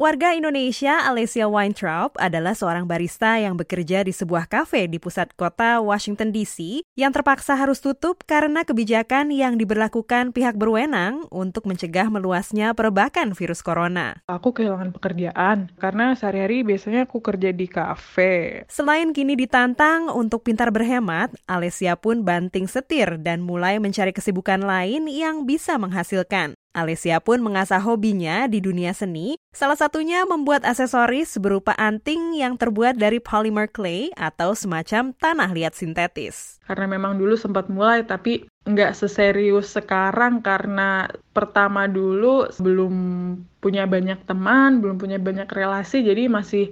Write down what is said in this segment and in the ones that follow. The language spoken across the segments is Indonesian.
Warga Indonesia Alessia Weintraub adalah seorang barista yang bekerja di sebuah kafe di pusat kota Washington DC yang terpaksa harus tutup karena kebijakan yang diberlakukan pihak berwenang untuk mencegah meluasnya perebakan virus corona. Aku kehilangan pekerjaan karena sehari-hari biasanya aku kerja di kafe. Selain kini ditantang untuk pintar berhemat, Alessia pun banting setir dan mulai mencari kesibukan lain yang bisa menghasilkan. Alessia pun mengasah hobinya di dunia seni, salah satunya membuat aksesoris berupa anting yang terbuat dari polymer clay atau semacam tanah liat sintetis. Karena memang dulu sempat mulai, tapi nggak seserius sekarang karena pertama dulu belum punya banyak teman, belum punya banyak relasi, jadi masih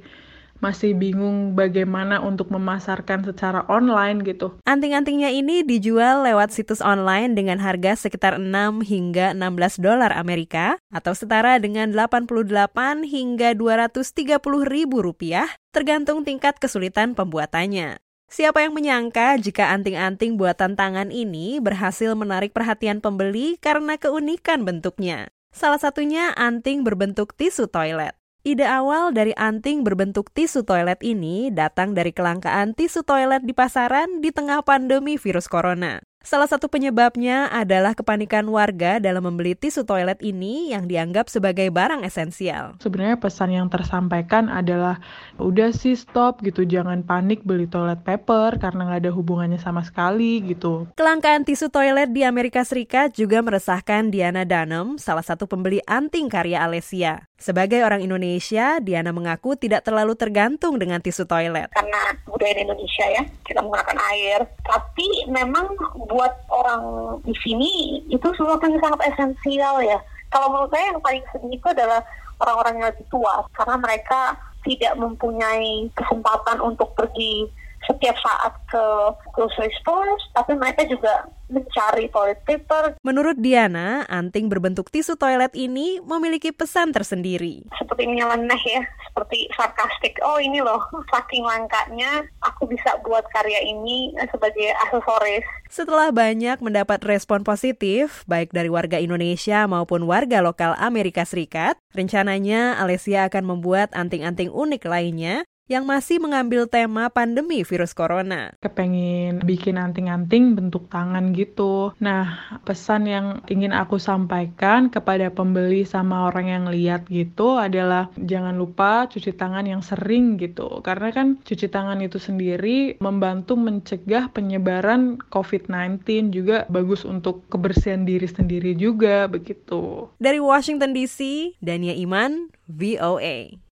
masih bingung bagaimana untuk memasarkan secara online gitu. Anting-antingnya ini dijual lewat situs online dengan harga sekitar 6 hingga 16 dolar Amerika atau setara dengan 88 hingga 230 ribu rupiah tergantung tingkat kesulitan pembuatannya. Siapa yang menyangka jika anting-anting buatan tangan ini berhasil menarik perhatian pembeli karena keunikan bentuknya? Salah satunya anting berbentuk tisu toilet. Ide awal dari anting berbentuk tisu toilet ini datang dari kelangkaan tisu toilet di pasaran di tengah pandemi virus corona. Salah satu penyebabnya adalah kepanikan warga dalam membeli tisu toilet ini yang dianggap sebagai barang esensial. Sebenarnya pesan yang tersampaikan adalah udah sih stop gitu, jangan panik beli toilet paper karena nggak ada hubungannya sama sekali gitu. Kelangkaan tisu toilet di Amerika Serikat juga meresahkan Diana Dunham, salah satu pembeli anting karya Alessia. Sebagai orang Indonesia, Diana mengaku tidak terlalu tergantung dengan tisu toilet. Karena budaya Indonesia ya, kita menggunakan air. Tapi memang buat orang di sini itu sesuatu yang sangat esensial ya. Kalau menurut saya yang paling sedih itu adalah orang-orang yang lebih tua karena mereka tidak mempunyai kesempatan untuk pergi setiap saat ke grocery stores, tapi mereka juga mencari toilet paper. Menurut Diana, anting berbentuk tisu toilet ini memiliki pesan tersendiri. Seperti nyeleneh ya, seperti sarkastik. Oh ini loh, saking langkanya aku bisa buat karya ini sebagai aksesoris. Setelah banyak mendapat respon positif, baik dari warga Indonesia maupun warga lokal Amerika Serikat, rencananya Alessia akan membuat anting-anting unik lainnya yang masih mengambil tema pandemi virus corona. Kepengen bikin anting-anting bentuk tangan gitu. Nah, pesan yang ingin aku sampaikan kepada pembeli sama orang yang lihat gitu adalah jangan lupa cuci tangan yang sering gitu. Karena kan cuci tangan itu sendiri membantu mencegah penyebaran COVID-19 juga bagus untuk kebersihan diri sendiri juga begitu. Dari Washington DC, Dania Iman, VOA.